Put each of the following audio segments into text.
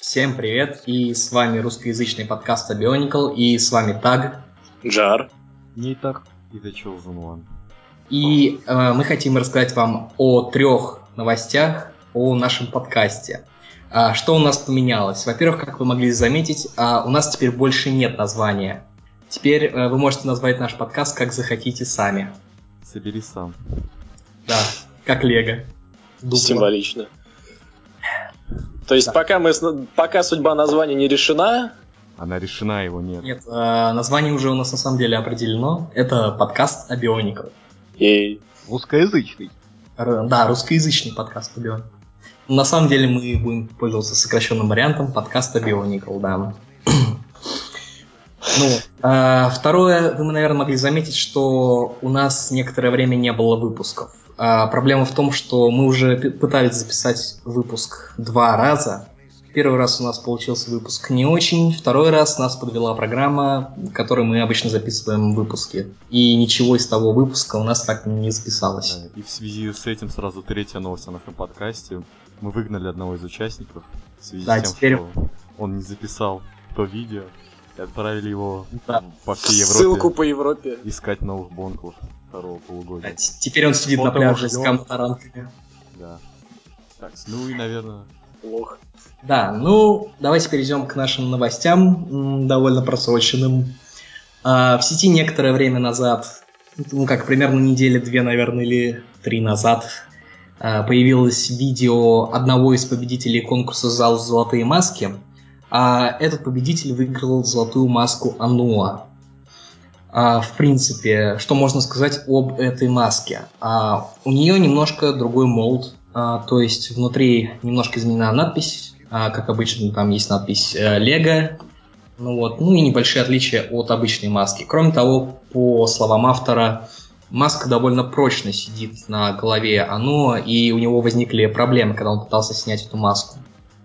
Всем привет, и с вами русскоязычный подкаст Abionical, и с вами Таг. Джар. Нитер и The Chosen One. И э, мы хотим рассказать вам о трех новостях о нашем подкасте. А, что у нас поменялось? Во-первых, как вы могли заметить, а, у нас теперь больше нет названия. Теперь э, вы можете назвать наш подкаст как захотите сами. Собери сам. Да, как Лего. Дупло. Символично. То есть Да. пока, мы, пока судьба названия не решена, Она решена, его нет. Нет, э, название уже у нас на самом деле определено. Это подкаст Abionical. и Русскоязычный. Р- Да, русскоязычный подкаст Abionical. На самом деле мы будем пользоваться сокращенным вариантом подкаста Abionical, да. Ну, а, второе, вы, наверное, могли заметить, что у нас некоторое время не было выпусков. А, проблема в том, что мы уже пытались записать выпуск два раза. Первый раз у нас получился выпуск не очень, второй раз нас подвела программа, в которой мы обычно записываем выпуски. И ничего из того выпуска у нас так не записалось. Да, И в связи с этим сразу третья новость о нашем подкасте. Мы выгнали одного из участников в связи Да, с тем, теперь- что он не записал то видео. И отправили его Да. по всей Европе ссылку по Европе. искать новых бонков второго А полугодия. т- Теперь он сидит на Вот его пляже с ждем. камтаранками. Да. Так, ну и, наверное, Плохо. Да, ну, давайте перейдем к нашим новостям, довольно просроченным. А, в сети некоторое время назад, ну как, примерно недели две, наверное, или три назад, а, появилось видео одного из победителей конкурса «Зал золотые маски», а этот победитель выиграл золотую маску Ануа. А, в принципе, что можно сказать об этой маске? А, у нее немножко другой молд, а, то есть внутри немножко изменена надпись, как обычно там есть надпись э, Лего, ну вот, ну и небольшие отличия от обычной маски. Кроме того, по словам автора, маска довольно прочно сидит на голове Оно, и у него возникли проблемы, когда он пытался снять эту маску.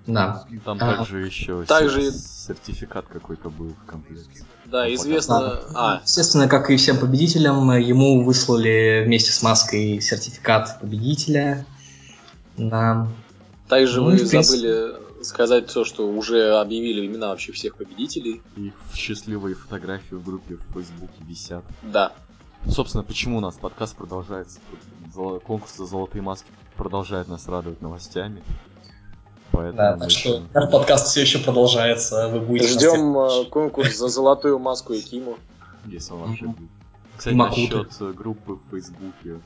Да. там А, также еще также- сертификат какой-то был в комплекте. Да, Ну, известно... А, Естественно, как и всем победителям, ему выслали вместе с маской сертификат победителя. Да. также Ну, вы принципе- забыли сказать то, что уже объявили имена вообще всех победителей. И счастливые фотографии в группе в Фейсбуке висят. Да. Собственно, почему у нас подкаст продолжается? Конкурс за золотые маски продолжает нас радовать новостями. Поэтому Да, так что наш подкаст все еще продолжается. Вы будете Ждем э, конкурс за золотую маску и Киму. если он вообще будет. Кстати, Макуты. насчет э, группы в Фейсбуке.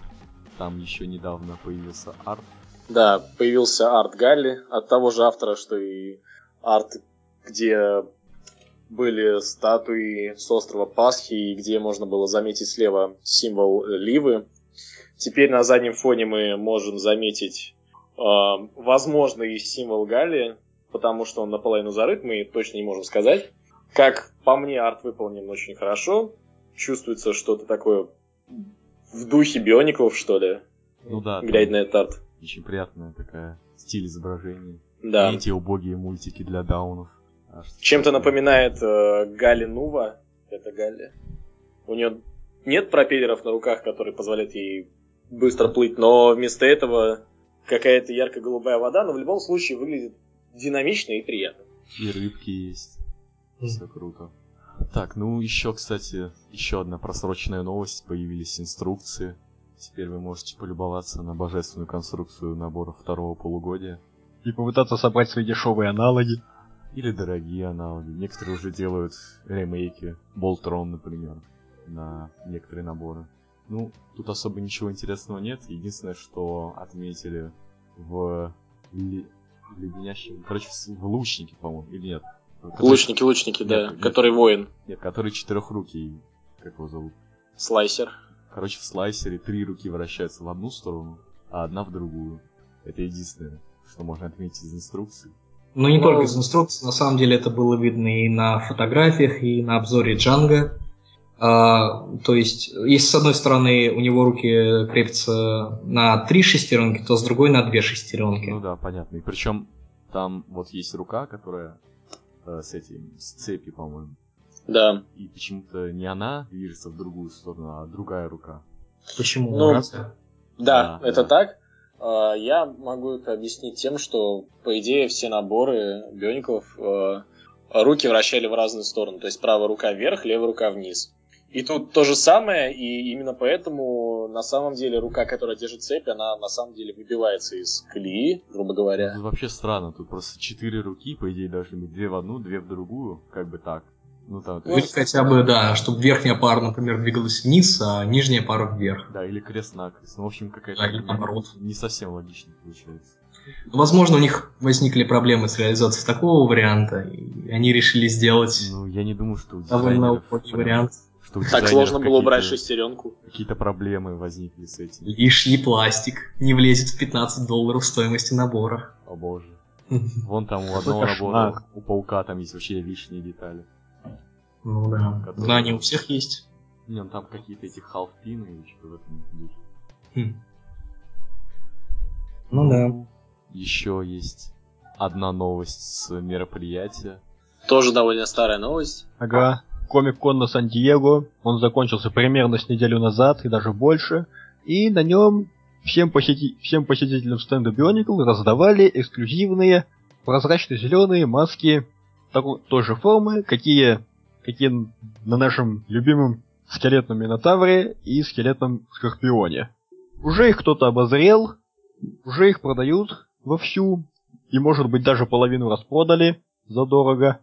Там еще недавно появился арт. Да, появился арт Галли от того же автора, что и арт, где были статуи с острова Пасхи, и где можно было заметить слева символ Ливы. Теперь на заднем фоне мы можем заметить э, возможный символ Галли, потому что он наполовину зарыт, мы точно не можем сказать. Как по мне, арт выполнен очень хорошо. Чувствуется что-то такое в духе биониклов, что ли, Ну да, глядя на этот арт. очень приятная такая стиль изображения. Да. Не эти убогие мультики для даунов. а Чем-то напоминает э, Галли Нува. Это Галли. У нее нет пропеллеров на руках, которые позволяют ей быстро плыть, но вместо этого какая-то ярко-голубая вода, но в любом случае выглядит динамично и приятно. И рыбки есть. Все круто. Так, ну еще, кстати, еще одна просроченная новость. Появились инструкции. Теперь вы можете полюбоваться на божественную конструкцию набора второго полугодия. И попытаться собрать свои дешевые аналоги. Или дорогие аналоги. Некоторые уже делают ремейки. Болтрон, например, на некоторые наборы. Ну, тут особо ничего интересного нет. Единственное, что отметили в ле- леденящем... Короче, в- лучнике, по-моему, или нет? Который- Лучники, лучники, да, Нет, нет. который воин. Нет, который четырехрукий. Как его зовут? Слайсер. Короче, в слайсере три руки вращаются в одну сторону, а одна в другую. Это единственное, что можно отметить из инструкции. Но не Ну, только из инструкций, на самом деле это было видно и на фотографиях, и на обзоре Джанга. А, то есть, если с одной стороны у него руки крепятся на три шестеренки, то с другой на две шестеренки. Ну да, понятно. И причем там вот есть рука, которая э, с этим, с цепи, по-моему. Да. И почему-то не она движется в другую сторону, а другая рука. Почему? Ну? Да, Да, это да. так. А, Я могу это объяснить тем, что, по идее, все наборы биоников э, руки вращали в разные стороны. То есть правая рука вверх, левая рука вниз. И тут то же самое, и именно поэтому на самом деле рука, которая держит цепь, она на самом деле выбивается из колеи, грубо говоря. Тут вообще странно, тут просто четыре руки, по идее, должны быть две в одну, две в другую, как бы так. Ну так. Или хотя бы, да, чтобы верхняя пара, например, двигалась вниз, а нижняя пара вверх. Да, или крест-накрест. Ну, в общем, какая-то Да, или не- наоборот. не совсем логично получается. Возможно, у них возникли проблемы с реализацией такого варианта, и они решили сделать Ну, я не думаю, что у довольно вариант. Что у Так сложно было убрать шестеренку. Какие-то проблемы возникли с этим. Лишний пластик не влезет в 15 долларов стоимости набора. О боже. Вон там у одного набора, у паука там есть вообще лишние детали. Ну да. Которые- Да, они у всех есть. Не, ну там какие-то эти халфпины или что в этом духе. Хм. Ну да. Еще есть одна новость с мероприятия. Тоже довольно старая новость. Ага. Комик-кон на Сан-Диего. Он закончился примерно с неделю назад и даже больше. И на нем всем, посети- всем посетителям стенда Bionicle раздавали эксклюзивные прозрачно-зеленые маски такой, той же формы, какие, какие на нашем любимом скелетном Минотавре и скелетном Скорпионе. Уже их кто-то обозрел, уже их продают вовсю, и может быть даже половину распродали задорого.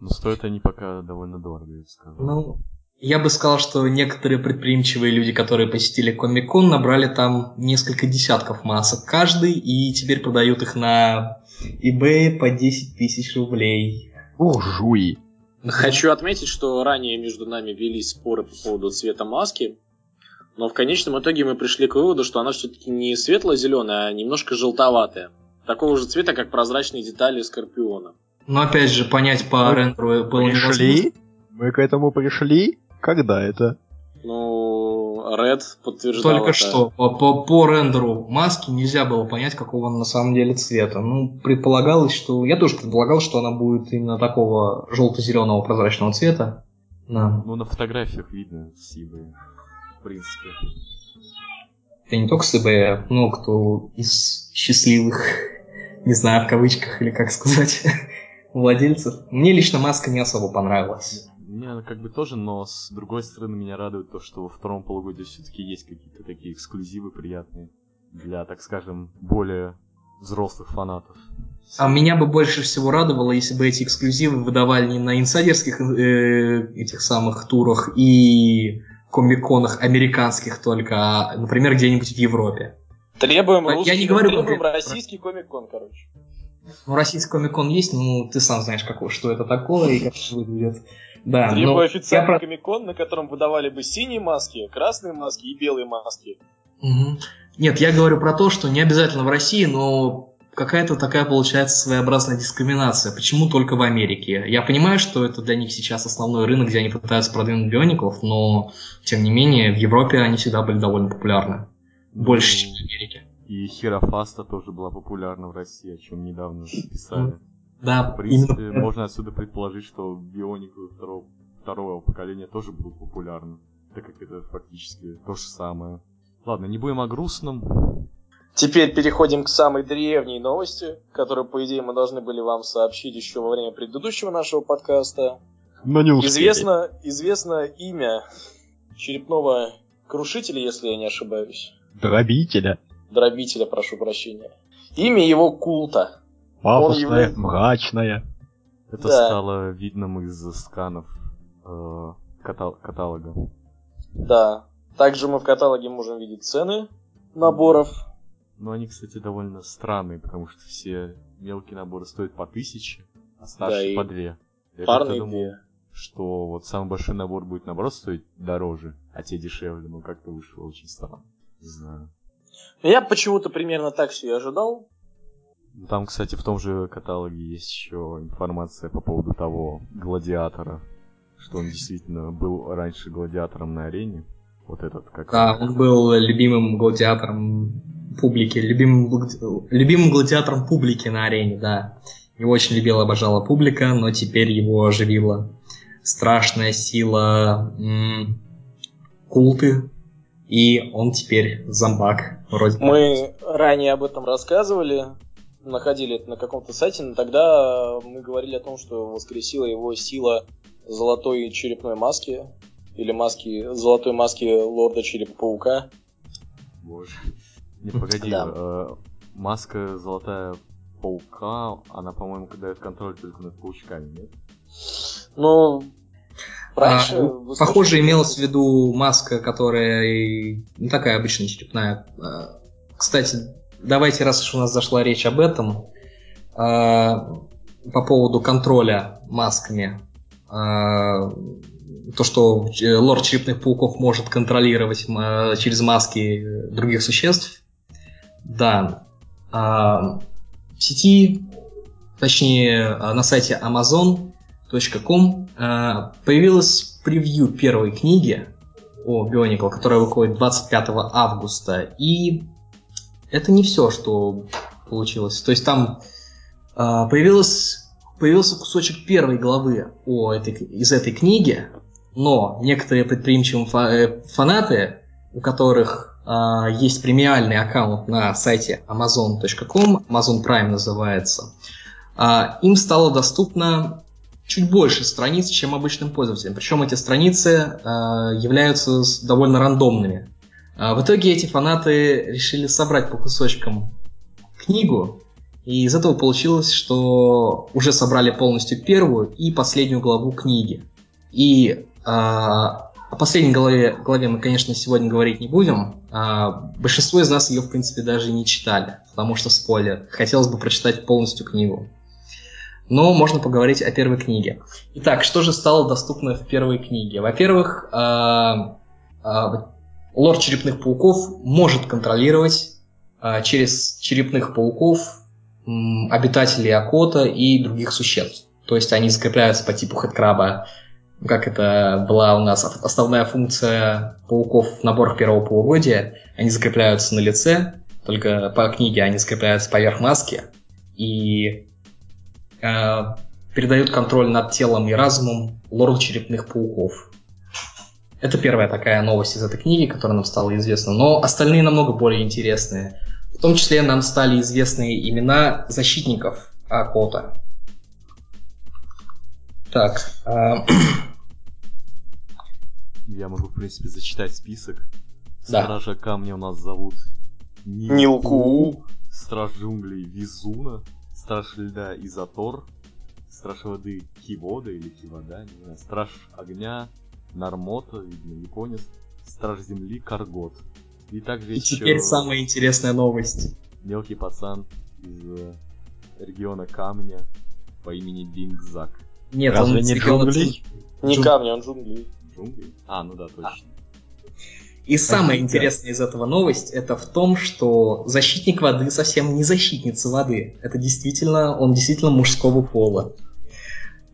Но стоят они пока довольно дорого, я бы сказал. Ну, я бы сказал, что некоторые предприимчивые люди, которые посетили Комик-кон, набрали там несколько десятков масок каждый, и теперь продают их на eBay по 10 тысяч рублей. Буржуи. Хочу отметить, что ранее между нами велись споры по поводу цвета маски, но в конечном итоге мы пришли к выводу, что она все-таки не светло-зеленая, а немножко желтоватая. Такого же цвета, как прозрачные детали Скорпиона. Но опять же, понять по Мы рендеру было невозможно. Пришли? Мы к этому пришли? Когда это? Ну, Red подтверждал Только это. что по, по, по рендеру маски нельзя было понять, какого он на самом деле цвета. Ну, предполагалось, что... Я тоже предполагал, что она будет именно такого желто-зеленого прозрачного цвета. Да. Ну, на фотографиях видно с eBay, в принципе. Это не только с eBay, ну, кто из счастливых, не знаю, в кавычках или как сказать, владельцев. Мне лично маска не особо понравилась. Мне она как бы тоже, но с другой стороны меня радует то, что во втором полугодии все-таки есть какие-то такие эксклюзивы приятные для, так скажем, более взрослых фанатов. А меня бы больше всего радовало, если бы эти эксклюзивы выдавали не на инсайдерских э, этих самых турах и комиконах американских только, а, например, где-нибудь в Европе. Требуем Я русский, не говорю требуем конкретно. российский комик-кон, короче. Ну, российский комикон есть, ну, ты сам знаешь, какого, что это такое и как это выглядит. Да, Требую но официальный про- комик-кон, на котором выдавали бы синие маски, красные маски и белые маски. Мгм. Нет, я говорю про то, что не обязательно в России, но какая-то такая получается своеобразная дискриминация. Почему только в Америке? Я понимаю, что это для них сейчас основной рынок, где они пытаются продвинуть биоников, но тем не менее в Европе они всегда были довольно популярны. Больше, чем в Америке. И Хирофаста тоже была популярна в России, о чем недавно писали. Да, В принципе, именно. можно отсюда предположить, что биониклы второго, второго поколения тоже будут популярны, так как это фактически то же самое. Ладно, не будем о грустном. Теперь переходим к самой древней новости, которую, по идее, мы должны были вам сообщить еще во время предыдущего нашего подкаста. Но не успели. Известно, известно имя черепного крушителя, если я не ошибаюсь. Дробителя. Дробителя, прошу прощения. Имя его культа. Пафосная, является- мрачная. Это Да. стало видным из сканов э, катал- каталога. Да. Также мы в каталоге можем видеть цены наборов. Но они, кстати, довольно странные, потому что все мелкие наборы стоят по тысяче, а старшие и по две. Я парные думал, две. что вот самый большой набор будет наоборот стоить дороже, а те дешевле. Ну как-то вышло очень странно. Не знаю. Я почему-то примерно так все и ожидал. Там, кстати, в том же каталоге есть еще информация по поводу того гладиатора, что он действительно был раньше гладиатором на арене. Вот этот как. Да, он был любимым гладиатором публики, любимым, любимым гладиатором публики на арене, да. Его очень любила, обожала публика, но теперь его оживила страшная сила м, култы, и он теперь зомбак. Вроде Мы ранее об этом рассказывали, находили это на каком-то сайте, но тогда мы говорили о том, что воскресила его сила золотой черепной маски, или маски, золотой маски лорда Черепа-паука. Боже. Не, погоди, Да. э, маска золотая паука, она, по-моему, дает контроль только над паучками, нет? Ну, раньше... А, в Похоже, имелась в виду маска, которая не такая обычная черепная. А, Кстати, давайте, раз уж у нас зашла речь об этом, а, по поводу контроля масками. а, То, что э, лорд черепных пауков может контролировать через маски других существ. Да. В сети, точнее, на сайте amazon.com а, появилось превью первой книги о Bionicle, которая выходит 25 августа. И это не все, что получилось. То есть там а, появилось, появился кусочек первой главы о этой, из этой книги, но некоторые предприимчивые э, фанаты, у которых а, есть премиальный аккаунт на сайте amazon.com, Amazon Prime называется, им стало доступно чуть больше страниц, чем обычным пользователям. Причем эти страницы а, являются довольно рандомными. А, в итоге эти фанаты решили собрать по кусочкам книгу, и из этого получилось, что уже собрали полностью первую и последнюю главу книги. И а, о последней главе, главе мы, конечно, сегодня говорить не будем. А, большинство из нас ее, в принципе, даже не читали, потому что спойлер. Хотелось бы прочитать полностью книгу. Но можно поговорить о первой книге. Итак, что же стало доступно в первой книге? Во-первых, а, а, лорд черепных пауков может контролировать а, через черепных пауков обитателей Акота и других существ. То есть они закрепляются по типу хэдкраба, как это была у нас ос- основная функция пауков в наборах первого полугодия. Они закрепляются на лице, только по книге они закрепляются поверх маски и э, передают контроль над телом и разумом лорду черепных пауков. Это первая такая новость из этой книги, которая нам стала известна. Но остальные намного более интересные. В том числе нам стали известны имена защитников Акота. Так, а, Я могу, в принципе, зачитать список. Да. Стража камня у нас зовут Нилку. Страж джунглей Визуна. Страж льда Изотор. Страж воды Кивода или Кивода, не знаю. Страж огня Нармота, видно, японец. Страж земли Каргот. И также и еще теперь самая интересная новость. мелкий пацан из э, региона камня по имени Бингзак. Нет, Разве он не из региона джунглей? Не Джун- камни, он джунгли. Джунгли? А, ну да, точно. И самое да. интересное из этого новость, это в том, что защитник воды совсем не защитница воды. Это действительно, он действительно мужского пола.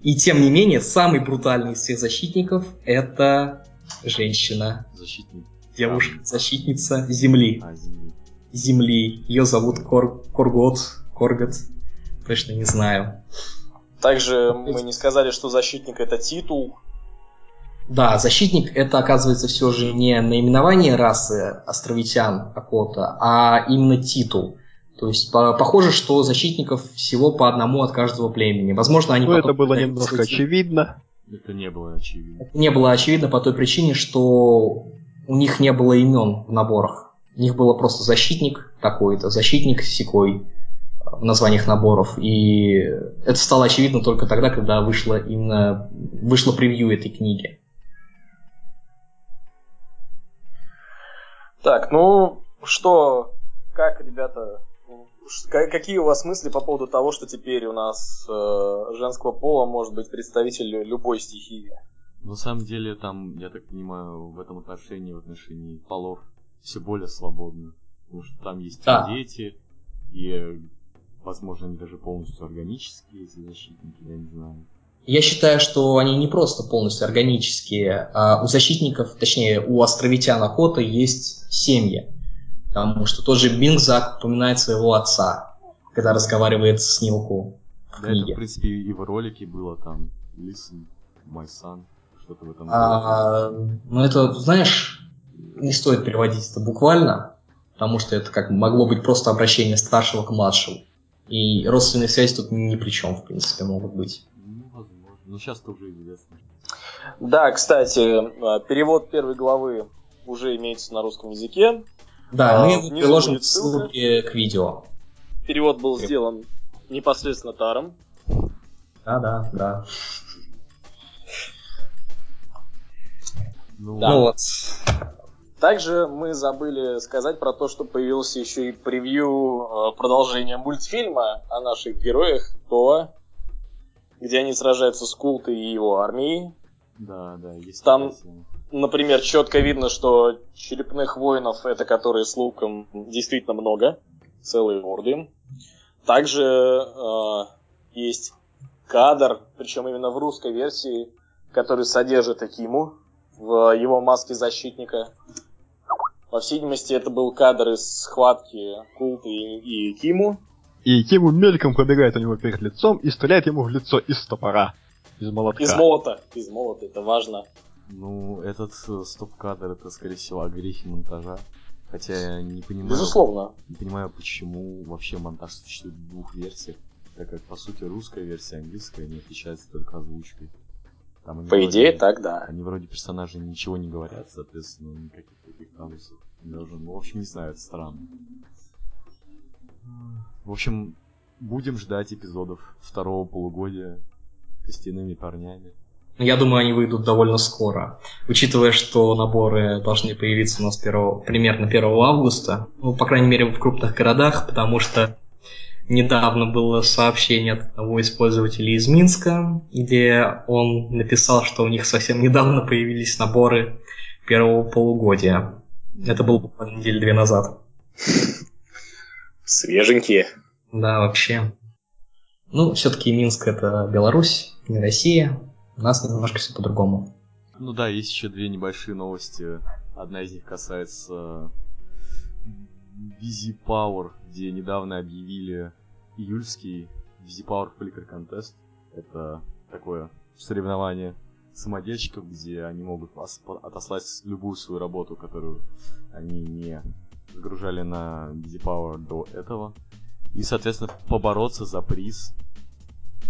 И тем не менее, самый брутальный из всех защитников это женщина, Защитник девушка, защитница земли. а, земли. Земли. Ее зовут Кор... Коргот, Коргот. Точно не знаю. Также мы не сказали, что защитник это титул. Да, защитник это оказывается все же не наименование расы островитян Акота, а именно титул. То есть по- похоже, что защитников всего по одному от каждого племени. Возможно, они Ну, потом это было немножко очевидно. Это не было очевидно. Не было очевидно по той причине, что у них не было имен в наборах. У них было просто защитник такой-то, защитник секой в названиях наборов. И это стало очевидно только тогда, когда вышло именно вышло превью этой книги. Так, ну что, как, ребята, какие у вас мысли по поводу того, что теперь у нас э, женского пола может быть представитель любой стихии? На самом деле, там, я так понимаю, в этом отношении, в отношении полов, все более свободно. Потому что там есть Да. и дети, и, возможно, они даже полностью органические, эти защитники, я не знаю. Я считаю, что они не просто полностью органические. а у защитников, точнее, у островитян Акота есть семьи. Потому что тот же Бингзак упоминает своего отца, когда разговаривает с Нилку в Да, это, в книге. принципе, и в ролике было там Listen, My Son, что-то в этом роде. А, ну это, знаешь, не стоит переводить это буквально, потому что это как могло быть просто обращение старшего к младшему. И родственные связи тут ни при чем, в принципе, могут быть. Ну, возможно. Но сейчас тоже известно. Да, кстати, э, перевод первой главы уже имеется на русском языке. Да, А, мы его приложим в ссылке к видео. Перевод был сделан непосредственно Таром. Да, да, да. Ну, Да. Ну вот. Также мы забыли сказать про то, что появился еще и превью э, продолжения мультфильма о наших героях Тоа, где они сражаются с Култой и его армией. да, да, есть Там-. Например, четко видно, что черепных воинов, это которые с луком, действительно много, целые орды. Также э, есть кадр, причем именно в русской версии, который содержит Акиму в его маске защитника. По всей видимости, это был кадр из схватки Култы и, и Киму. И Киму мельком пробегает у него перед лицом и стреляет ему в лицо из топора. Из молотка. Из молота. Из молота, это важно. Ну, этот э, стоп-кадр, это, скорее всего, огрехи монтажа. Хотя я не понимаю, Безусловно. не понимаю, почему вообще монтаж существует в двух версиях, так как, по сути, русская версия и английская не отличается только озвучкой. Там они По вроде- идее, так да. Они вроде персонажи ничего не говорят, соответственно, никаких таких казусов не должно. Ну, в общем, не знаю, это странно. В общем, будем ждать эпизодов второго полугодия костяными парнями. Я думаю, они выйдут довольно скоро. Учитывая, что наборы должны появиться у нас 1, примерно 1 августа, ну, по крайней мере, в крупных городах, потому что недавно было сообщение от одного из пользователей из Минска, где он написал, что у них совсем недавно появились наборы первого полугодия. Это было буквально недели две назад. Свеженькие. Да, вообще. Ну, все-таки Минск это Беларусь, не Россия. У нас немножко все по-другому. Ну да, есть еще две небольшие новости. Одна из них касается Busy Power, где недавно объявили июльский Busy Power Flickr Contest. Это такое соревнование самодельщиков, где они могут отослать любую свою работу, которую они не загружали на Busy Power до этого. И, соответственно, побороться за приз.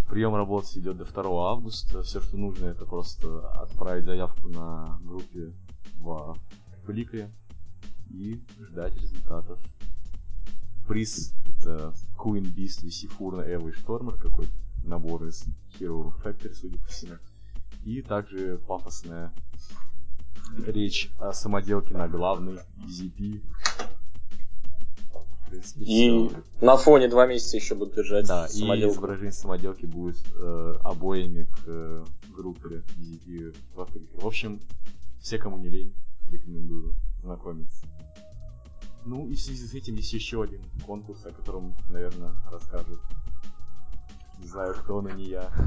Прием работы идет до 2 августа. Все, что нужно, это просто отправить заявку на группе в Фликре и ждать результатов. Приз это Queen Beast, VC Furna, Эва и какой-то набор из Hero Factory, судя по всему. И также пафосная речь о самоделке на главный EZP. Принципе, И всё. на фоне два месяца еще будут держать Да, и самоделку. изображение самоделки будет э, обоями к э, группе EZP в Африке. В общем, все, кому не лень, рекомендую знакомиться. Ну и в связи с этим есть еще один конкурс, о котором, наверное, расскажет. Не знаю, кто, но не я.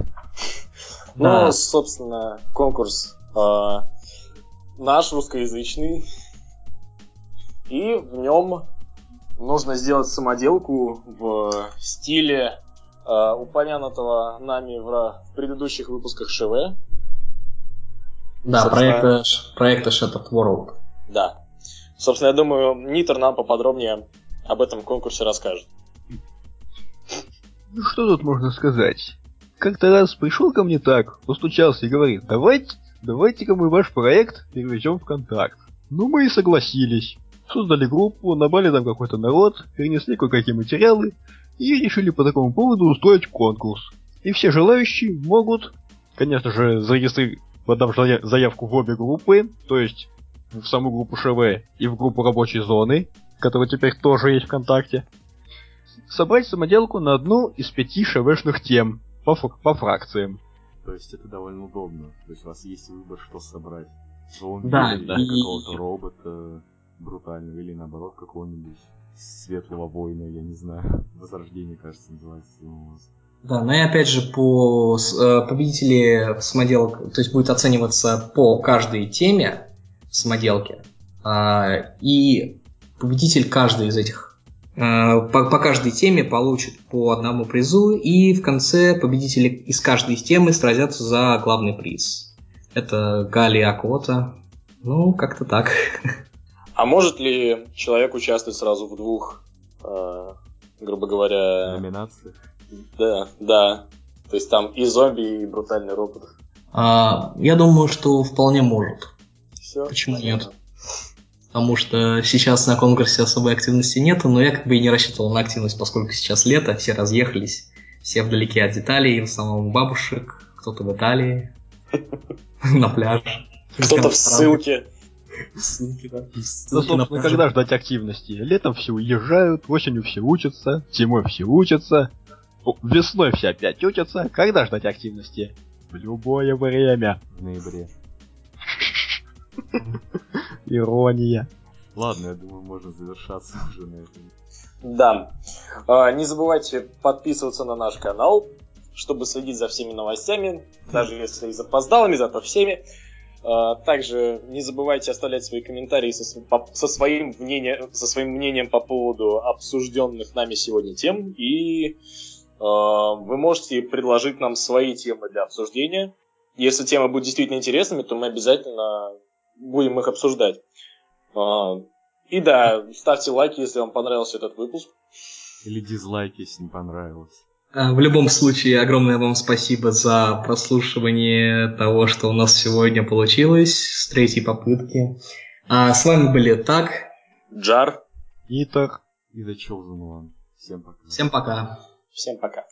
Ну, собственно, конкурс э, наш русскоязычный. И в нем нужно сделать самоделку в стиле э, упомянутого нами в, в предыдущих выпусках ШВ. Да, Собственно- проекта, проекта Shattered World. Да. Собственно, я думаю, Нитер нам поподробнее об этом конкурсе расскажет. Ну что тут можно сказать? Как-то раз пришел ко мне так, постучался и говорит, давайте, давайте-ка мы ваш проект переведем в контакт. Ну мы и согласились. Создали группу, набрали там какой-то народ, перенесли кое-какие материалы и решили по такому поводу устроить конкурс. И все желающие могут, конечно же, зарегистрировать, подав зая- заявку в обе группы, то есть в саму группу ШВ и в группу рабочей зоны, которая теперь тоже есть ВКонтакте, собрать самоделку на одну из пяти ШВшных тем по, по фракциям. То есть это довольно удобно. То есть у вас есть выбор, что собрать. Зомби Да, или да. какого-то робота брутального, или наоборот какого-нибудь светлого воина, я не знаю. Возрождение, кажется, называется. Да, но и опять же по э, победители самоделок, то есть будет оцениваться по каждой теме самоделки, А, и победитель каждой из этих э, по, по каждой теме получит по одному призу, и в конце победители из каждой темы сразятся за главный приз. Это Галия Акота. Ну, как-то так. А может ли человек участвовать сразу в двух, э, грубо говоря... Номинации? Да, да. То есть там и зомби, и брутальный робот. А, я думаю, что вполне может. Все. Почему нет? Потому что сейчас на конкурсе особой активности нет, но я как бы и не рассчитывал на активность, поскольку сейчас лето, все разъехались, все вдалеке от деталей, в основном бабушек, кто-то в Италии, на пляже. Кто-то в ссылке. Ссылки. Ну, собственно, когда ждать активности? Летом все уезжают, осенью все учатся, зимой все учатся, весной все опять учатся. Когда ждать активности? В любое время. В ноябре. Ирония. Ладно, я думаю, можно завершаться уже на этом. Да. А, Не забывайте подписываться на наш канал, чтобы следить за всеми новостями, даже если и запоздалыми, зато всеми. А, Также не забывайте оставлять свои комментарии со, со своим, мнением, со своим мнением по поводу обсужденных нами сегодня тем. И а, вы можете предложить нам свои темы для обсуждения. Если темы будут действительно интересными, то мы обязательно будем их обсуждать. А, И да, ставьте лайки, если вам понравился этот выпуск. Или дизлайк, если не понравилось. А, В любом случае, огромное вам спасибо за прослушивание того, что у нас сегодня получилось с третьей попытки. А с вами были Так. Джар. Итак. И One. Всем пока. Всем пока. Всем пока.